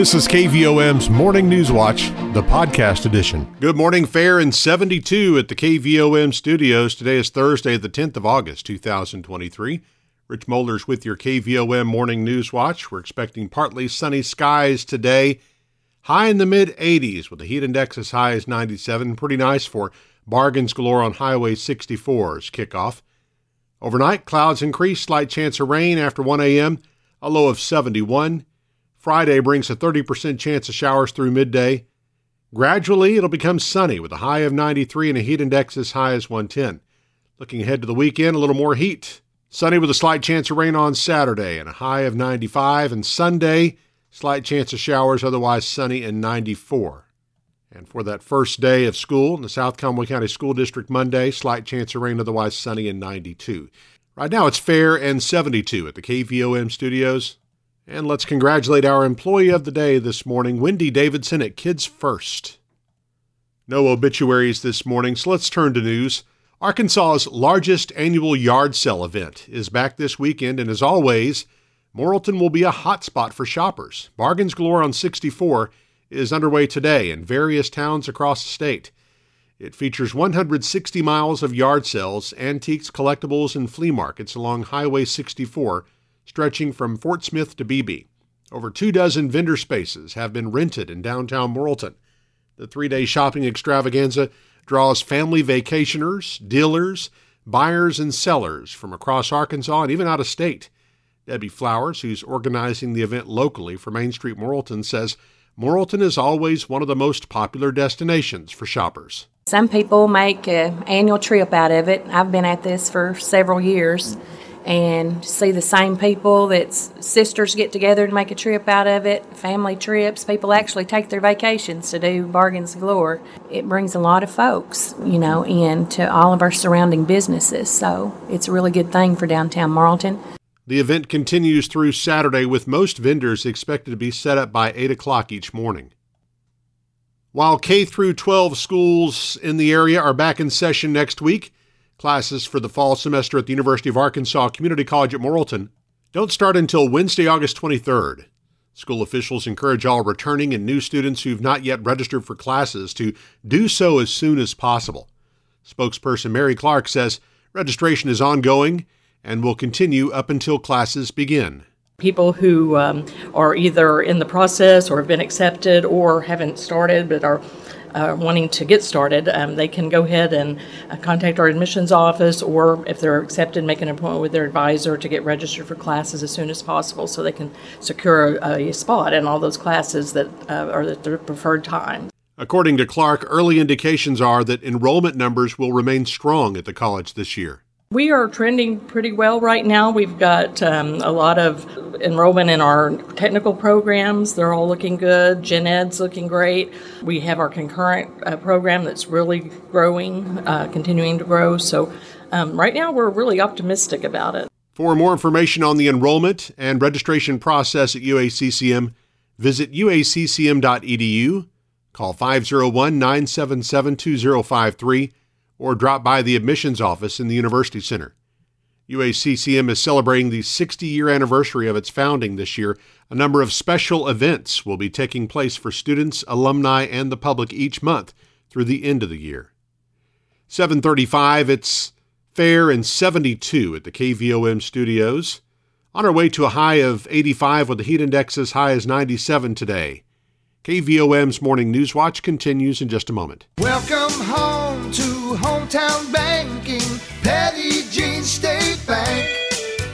This is KVOM's Morning News Watch, the podcast edition. Good morning, fair and 72 at the KVOM studios. Today is Thursday, the 10th of August, 2023. Rich Mollers with your KVOM Morning News Watch. We're expecting partly sunny skies today. High in the mid 80s with the heat index as high as 97. Pretty nice for bargains galore on Highway 64's kickoff. Overnight, clouds increase, slight chance of rain after 1 a.m., a low of 71. Friday brings a 30% chance of showers through midday. Gradually, it'll become sunny with a high of 93 and a heat index as high as 110. Looking ahead to the weekend, a little more heat. Sunny with a slight chance of rain on Saturday and a high of 95, and Sunday, slight chance of showers, otherwise sunny and 94. And for that first day of school in the South Conway County School District Monday, slight chance of rain, otherwise sunny and 92. Right now it's fair and 72 at the KVOM studios. And let's congratulate our employee of the day this morning, Wendy Davidson at Kids First. No obituaries this morning, so let's turn to news. Arkansas's largest annual yard sale event is back this weekend, and as always, Morrilton will be a hotspot for shoppers. Bargains Galore on 64 is underway today in various towns across the state. It features 160 miles of yard sales, antiques, collectibles, and flea markets along Highway 64 stretching from Fort Smith to Beebe. Over two dozen vendor spaces have been rented in downtown Morrilton. The three day shopping extravaganza draws family vacationers, dealers, buyers, and sellers from across Arkansas and even out of state. Debbie Flowers, who's organizing the event locally for Main Street Morrilton, says Morrilton is always one of the most popular destinations for shoppers. Some people make an annual trip out of it. I've been at this for several years and see the same people that sisters get together to make a trip out of it, family trips. People actually take their vacations to do bargains galore. It brings a lot of folks, you know, in to all of our surrounding businesses. So it's a really good thing for downtown Morrilton. The event continues through Saturday with most vendors expected to be set up by 8 o'clock each morning. While K through 12 schools in the area are back in session next week, Classes for the fall semester at the University of Arkansas Community College at Morrilton don't start until Wednesday, August 23rd. School officials encourage all returning and new students who've not yet registered for classes to do so as soon as possible. Spokesperson Mary Clark says registration is ongoing and will continue up until classes begin. People who um, are either in the process or have been accepted or haven't started but are uh, wanting to get started, um, they can go ahead and uh, contact our admissions office, or if they're accepted, make an appointment with their advisor to get registered for classes as soon as possible so they can secure a, a spot in all those classes that uh, are at their preferred time. According to Clark, early indications are that enrollment numbers will remain strong at the college this year. We are trending pretty well right now. We've got um, a lot of enrollment in our technical programs. They're all looking good. Gen Ed's looking great. We have our concurrent uh, program that's really growing, uh, continuing to grow. So um, right now we're really optimistic about it. For more information on the enrollment and registration process at UACCM, visit uaccm.edu, call 501 977 2053 or drop by the admissions office in the University Center. UACCM is celebrating the 60 year anniversary of its founding this year. A number of special events will be taking place for students, alumni, and the public each month through the end of the year. 735, it's fair and 72 at the KVOM studios. On our way to a high of 85 with the heat index as high as 97 today. KVOM's Morning News Watch continues in just a moment. Welcome home to hometown banking, Petit Jean State Bank.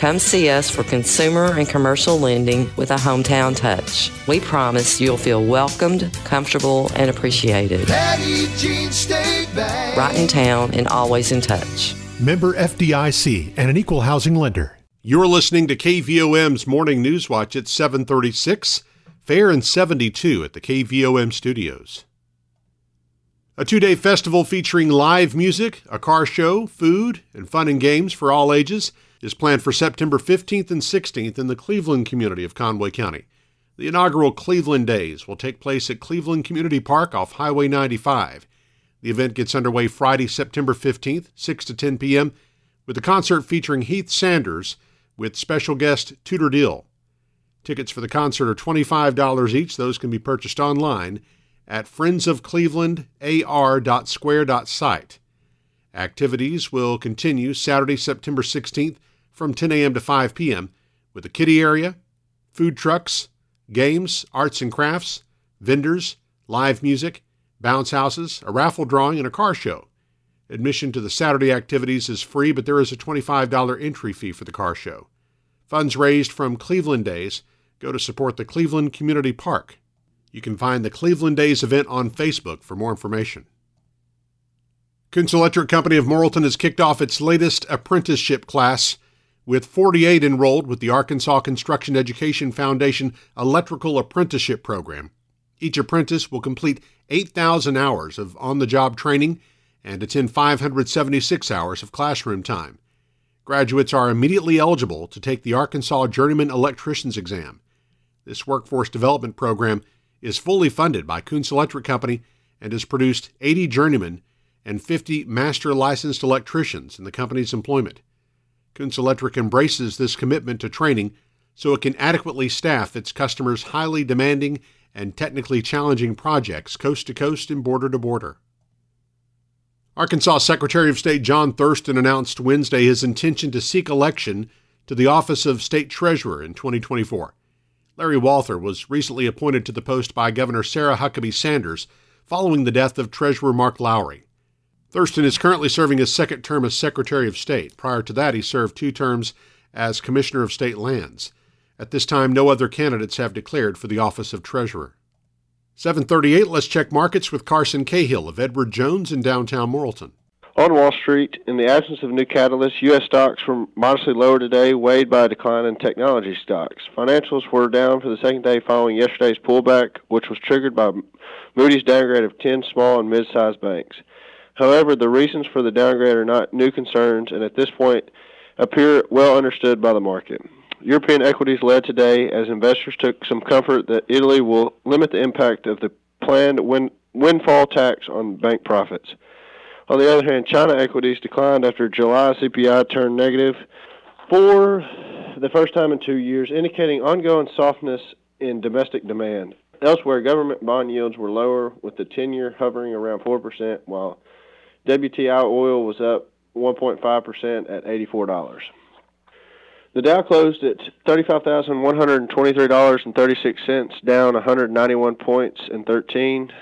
Come see us for consumer and commercial lending with a hometown touch. We promise you'll feel welcomed, comfortable, and appreciated. Right in town and always in touch. Member FDIC and an equal housing lender. You're listening to KVOM's Morning News Watch at 736, fair and 72 at the KVOM studios. A two day festival featuring live music, a car show, food, and fun and games for all ages is planned for September 15th and 16th in the Cleveland community of Conway County. The inaugural Cleveland Days will take place at Cleveland Community Park off Highway 95. The event gets underway Friday, September 15th, 6 to 10 p.m., with a concert featuring Heath Sanders with special guest Tudor Dill. Tickets for the concert are $25 each. Those can be purchased online at friendsofclevelandar.square.site. Activities will continue Saturday, September 16th from 10 a.m. to 5 p.m. with a kiddie area, food trucks, games, arts and crafts, vendors, live music, bounce houses, a raffle drawing, and a car show. Admission to the Saturday activities is free, but there is a $25 entry fee for the car show. Funds raised from Cleveland Days go to support the Cleveland Community Park. You can find the Cleveland Days event on Facebook for more information. Koontz Electric Company of Morrilton has kicked off its latest apprenticeship class with 48 enrolled with the Arkansas Construction Education Foundation Electrical Apprenticeship Program. Each apprentice will complete 8,000 hours of on the job training and attend 576 hours of classroom time. Graduates are immediately eligible to take the Arkansas Journeyman Electrician's exam. This workforce development program is fully funded by Koontz Electric Company and has produced 80 journeymen and 50 master licensed electricians in the company's employment. Koontz Electric embraces this commitment to training so it can adequately staff its customers' highly demanding and technically challenging projects coast to coast and border to border. Arkansas Secretary of State John Thurston announced Wednesday his intention to seek election to the office of State Treasurer in 2024. Larry Walther was recently appointed to the post by Governor Sarah Huckabee Sanders following the death of Treasurer Mark Lowry. Thurston is currently serving his second term as Secretary of State. Prior to that, he served two terms as Commissioner of State Lands. At this time, no other candidates have declared for the office of Treasurer. 738, let's check markets with Carson Cahill of Edward Jones in downtown Morrilton. On Wall Street, in the absence of new catalysts, U.S. stocks were modestly lower today, weighed by a decline in technology stocks. Financials were down for the second day following yesterday's pullback, which was triggered by Moody's downgrade of 10 small and mid-sized banks. However, the reasons for the downgrade are not new concerns and at this point appear well understood by the market. European equities led today as investors took some comfort that Italy will limit the impact of the planned win- windfall tax on bank profits. On the other hand, China equities declined after July CPI turned negative for the first time in two years, indicating ongoing softness in domestic demand. Elsewhere, government bond yields were lower, with the 10 year hovering around 4%, while WTI oil was up 1.5% at $84. The Dow closed at $35,123.36, down 191 points and 13.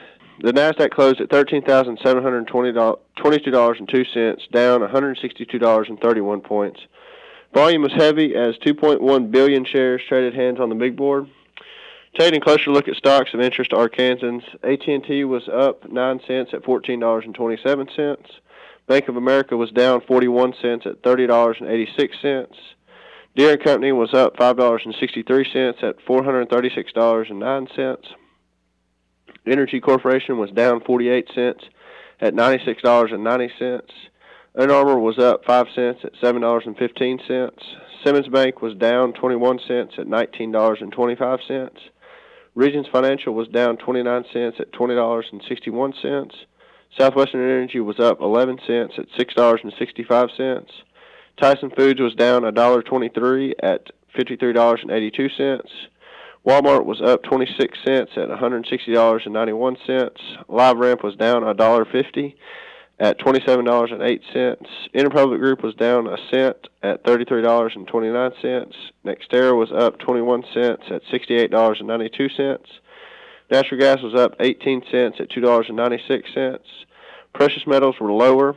The Nasdaq closed at $13,722.02, down $162.31 points. Volume was heavy as 2.1 billion shares traded hands on the big board. Taking a closer look at stocks of interest to Arkansans, AT&T was up 9 cents at $14.27. Bank of America was down 41 cents at $30.86. Deere & Company was up $5.63 at $436.09. Entergy Corporation was down 48 cents at $96.90. Under was up 5 cents at $7.15. Simmons Bank was down 21 cents at $19.25. Regions Financial was down 29 cents at $20.61. Southwestern Energy was up 11 cents at $6.65. Tyson Foods was down $1.23 at $53.82. Walmart was up 26 cents at $160.91. LiveRamp was down $1.50 at $27.08. Interpublic Group was down a cent at $33.29. NextEra was up 21 cents at $68.92. Natural gas was up 18 cents at $2.96. Precious metals were lower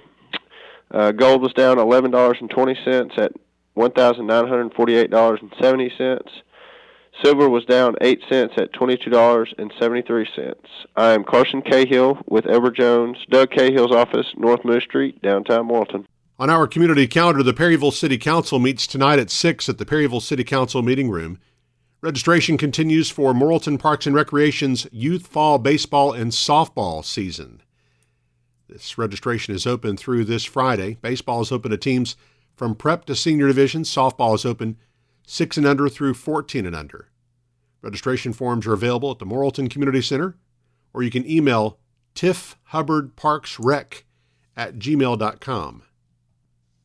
uh, gold was down $11.20 at $1,948.70. Silver was down 8 cents at $22.73. I am Carson Cahill with Edward Jones, Doug Cahill's office, North Moose Street, downtown Morrilton. On our community calendar, the Perryville City Council meets tonight at 6 at the Perryville City Council meeting room. Registration continues for Morrilton Parks and Recreation's Youth Fall Baseball and Softball season. This registration is open through this Friday. Baseball is open to teams from prep to senior division, Softball is open 6 and under through 14 and under. Registration forms are available at the Morrilton Community Center, or you can email tiffhubbardparksrec at gmail.com.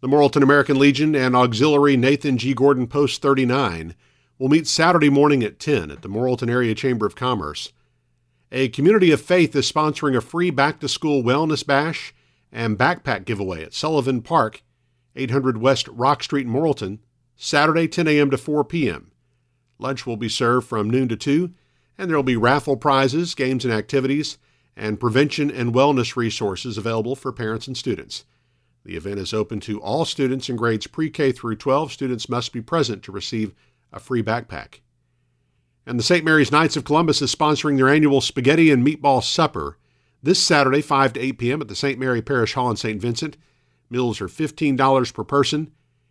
The Morrilton American Legion and Auxiliary Nathan G. Gordon Post 39 will meet Saturday morning at 10 at the Morrilton Area Chamber of Commerce a community of faith is sponsoring a free back to school wellness bash and backpack giveaway at Sullivan Park, 800 West Rock Street, Morrilton, Saturday 10 a.m. to 4 p.m. Lunch will be served from noon to 2, and there will be raffle prizes, games and activities, and prevention and wellness resources available for parents and students. The event is open to all students in grades pre K through 12. Students must be present to receive a free backpack. And the St. Mary's Knights of Columbus is sponsoring their annual Spaghetti and Meatball Supper this Saturday, 5 to 8 p.m. at the St. Mary Parish Hall in St. Vincent. Meals are $15 per person,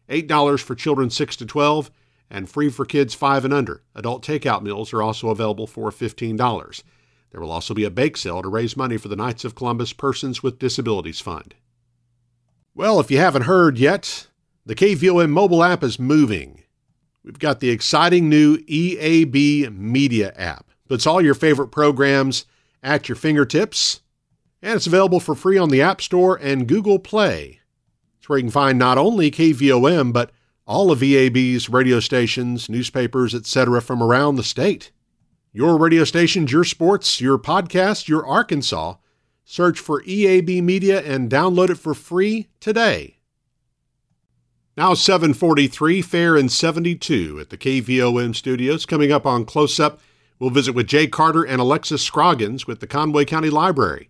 $8 for children 6 to 12, and free for kids 5 and under. Adult takeout meals are also available for $15. There will also be a bake sale to raise money for the Knights of Columbus Persons with Disabilities Fund. Well, if you haven't heard yet, the KVOM mobile app is moving. We've got the exciting new EAB Media app. Puts all your favorite programs at your fingertips, and it's available for free on the App Store and Google Play. It's where you can find not only KVOM, but all of EAB's radio stations, newspapers, etc. from around the state. Your radio stations, your sports, your podcast, your Arkansas. Search for EAB Media and download it for free today. Now 743, fair and 72 at the KVOM studios. Coming up on Close Up, we'll visit with Jay Carter and Alexis Scroggins with the Conway County Library.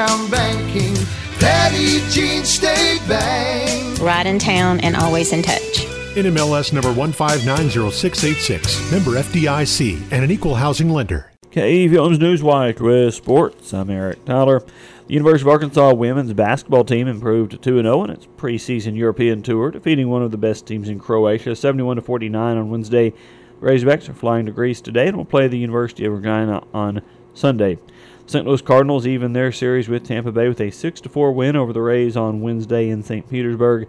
banking. Petit Jean State Bank. Right in town and always in touch. NMLS number 1590686, member FDIC, and an equal housing lender. KVOM's Newswatch with sports. I'm Eric Tyler. The University of Arkansas women's basketball team improved to 2 0 in its preseason European tour, defeating one of the best teams in Croatia 71 49 on Wednesday. The Razorbacks are flying to Greece today and will play the University of Regina on Sunday. St. Louis Cardinals even their series with Tampa Bay with a 6 4 win over the Rays on Wednesday in St. Petersburg.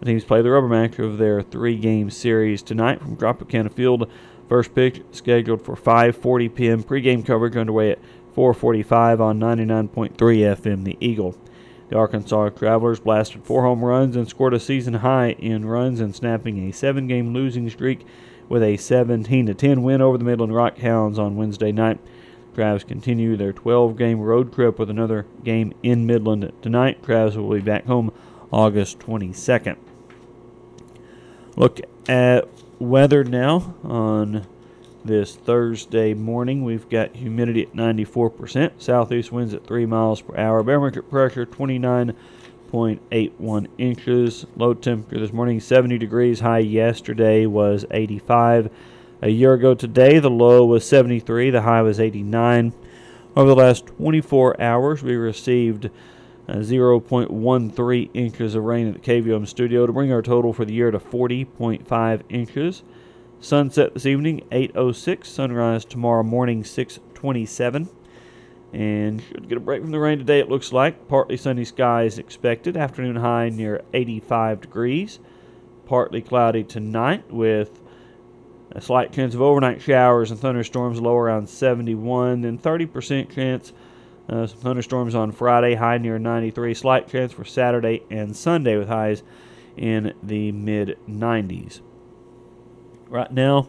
The teams play the rubber match of their three-game series tonight from Tropicana Field. First pitch scheduled for 5:40 p.m. Pre-game coverage underway at 4:45 on 99.3 FM. The Eagle. The Arkansas Travelers blasted four home runs and scored a season high in runs and snapping a seven-game losing streak with a 17-10 win over the Midland Rock Hounds on Wednesday night. Travs continue their 12 game road trip with another game in Midland tonight. Travs will be back home August 22nd. Look at weather now on this Thursday morning. We've got humidity at 94%, southeast winds at 3 miles per hour, barometric pressure 29.81 inches, low temperature this morning 70 degrees, high yesterday was 85. A year ago today, the low was 73, the high was 89. Over the last 24 hours, we received uh, 0.13 inches of rain at the KVOM studio to bring our total for the year to 40.5 inches. Sunset this evening 8:06. Sunrise tomorrow morning 6:27. And should get a break from the rain today. It looks like partly sunny skies expected. Afternoon high near 85 degrees. Partly cloudy tonight with a slight chance of overnight showers and thunderstorms, low around 71. Then 30% chance uh, thunderstorms on Friday, high near 93. Slight chance for Saturday and Sunday with highs in the mid 90s. Right now,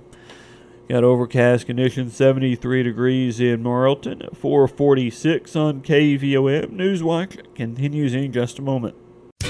got overcast conditions, 73 degrees in Morrilton, 446 on KVOM. Newswatch continues in just a moment.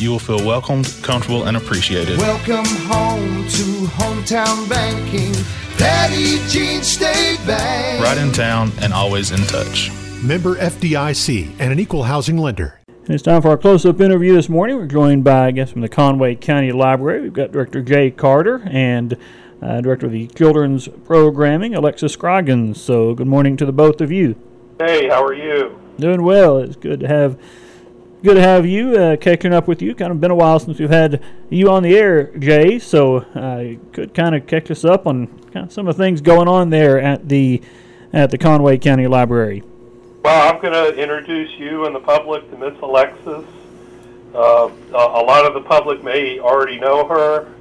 you will feel welcomed, comfortable, and appreciated. Welcome home to hometown banking. Petit Jean State Bank. Right in town and always in touch. Member FDIC and an equal housing lender. And it's time for our close-up interview this morning. We're joined by, I guess, from the Conway County Library. We've got Director Jay Carter and uh, Director of the Children's Programming, Alexis Scroggins. So, good morning to the both of you. Hey, how are you? Doing well. It's good to have good to have you uh, catching up with you. Kind of been a while since we've had you on the air, Jay. So, uh, could kind of catch us up on kind of some of the things going on there at the at the Conway County Library. Well, I'm going to introduce you and the public to Miss Alexis. Uh, a lot of the public may already know her.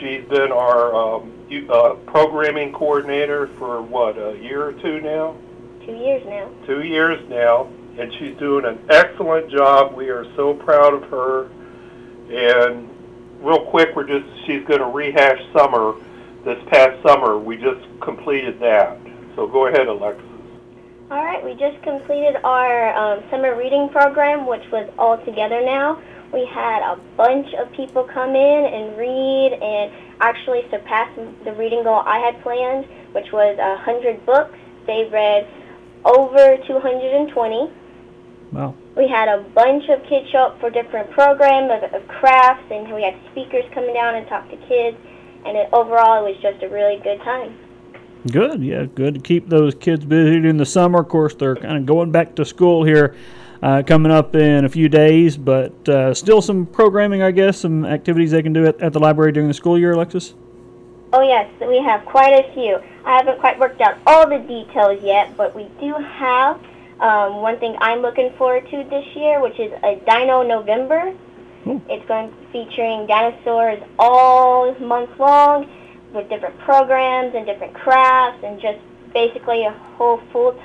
She's been our um, uh, programming coordinator for what a year or two now. Two years now. Two years now, and she's doing an excellent job. We are so proud of her. And real quick, we're just she's going to rehash summer. This past summer, we just completed that. So go ahead, Alexis. All right, we just completed our um, summer reading program, which was all together now. We had a bunch of people come in and read and actually surpass the reading goal I had planned, which was 100 books. They read over 220. Wow. We had a bunch of kids show up for different programs of, of crafts, and we had speakers coming down and talk to kids. And it, overall, it was just a really good time. Good, yeah, good to keep those kids busy in the summer. Of course, they're kind of going back to school here, uh, coming up in a few days, but uh, still some programming, I guess, some activities they can do at, at the library during the school year, Alexis. Oh yes, we have quite a few. I haven't quite worked out all the details yet, but we do have um, one thing I'm looking forward to this year, which is a Dino November. Cool. It's going to be featuring dinosaurs all month long with different programs and different crafts and just basically a whole full t-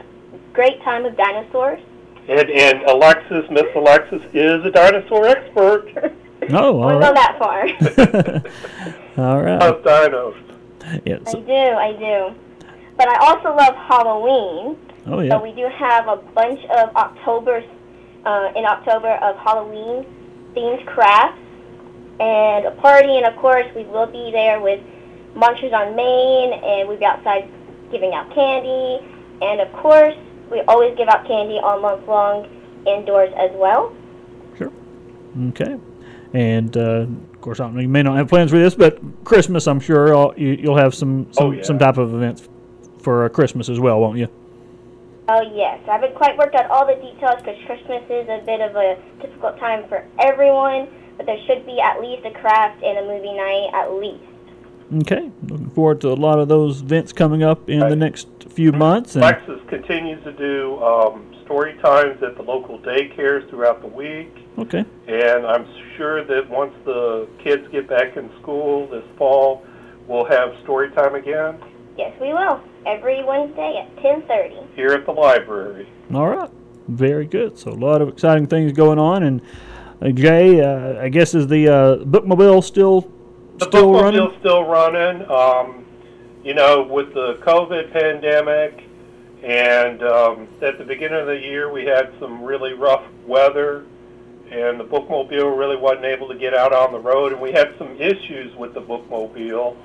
great time of dinosaurs. And, and Alexis, Miss Alexis, is a dinosaur expert. Oh, all We'll go that far. all right. Of dinos. Yeah, I do, I do. But I also love Halloween. Oh, yeah. So we do have a bunch of October, uh, in October of Halloween themed crafts and a party, and of course we will be there with Monsters on Main, and we'll be outside giving out candy, and of course we always give out candy all month long indoors as well. Sure. Okay. And uh, of course, I don't you may not have plans for this, but Christmas, I'm sure I'll, you, you'll have some some, Oh, yeah. some type of events for uh, Christmas as well, won't you? Oh yes, I haven't quite worked out all the details because Christmas is a bit of a difficult time for everyone, but there should be at least a craft and a movie night at least. Okay. Looking forward to a lot of those events coming up in the next few months. And Alexis continues to do um, story times at the local daycares throughout the week. okay. And I'm sure that once the kids get back in school this fall, we'll have story time again Yes, we will every Wednesday at 10:30. here at the library. All right. Very good. So a lot of exciting things going on. And uh, Jay, uh, I guess is the uh, bookmobile still The still bookmobile's running? still running. Um, you know, with the COVID pandemic, and um, at the beginning of the year, we had some really rough weather, and the bookmobile really wasn't able to get out on the road, and we had some issues with the bookmobile.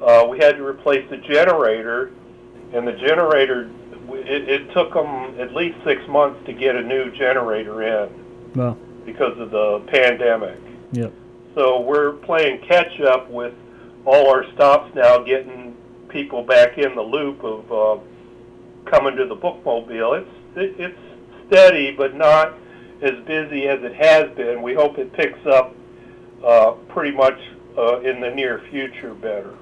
Uh, we had to replace the generator, and the generator, it, it took them at least six months to get a new generator in Well, because of the pandemic. yep. So we're playing catch up with all our stops now, getting people back in the loop of uh, coming to the bookmobile. It's it, it's steady, but not as busy as it has been. We hope it picks up uh, pretty much uh, in the near future better.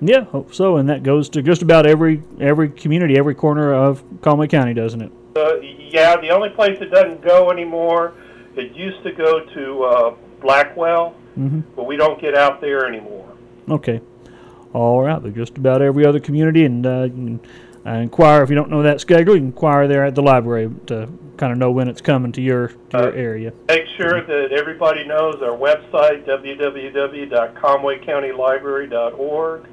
Yeah, hope so. And that goes to just about every every community, every corner of Conway County, doesn't it? Uh, yeah, the only place it doesn't go anymore, it used to go to uh, Blackwell, Mm-hmm. but we don't get out there anymore. Okay. All right, but just about every other community, and uh, you can uh, inquire if you don't know that schedule. You can inquire there at the library to kind of know when it's coming to your to your area. Make sure that everybody knows our website, www.conwaycountylibrary.org,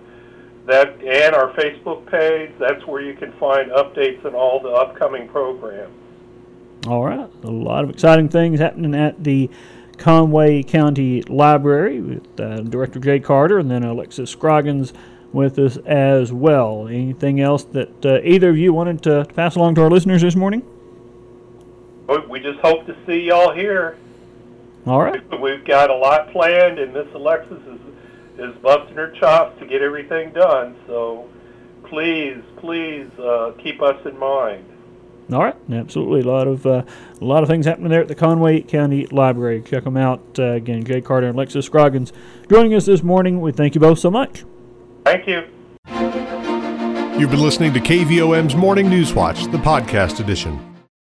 that, and our Facebook page. That's where you can find updates on all the upcoming programs. All right, a lot of exciting things happening at the Conway County Library with uh, Director Jay Carter and then Alexis Scroggins with us as well. Anything else that uh, either of you wanted to pass along to our listeners this morning? We just hope to see y'all here. All right. We've got a lot planned, and Miss Alexis is is busting her chops to get everything done. So please, please uh, keep us in mind. All right, absolutely. A lot of uh, a lot of things happening there at the Conway County Library. Check them out uh, again. Jay Carter and Alexis Scroggins joining us this morning. We thank you both so much. Thank you. You've been listening to KVOM's Morning News Watch, the podcast edition.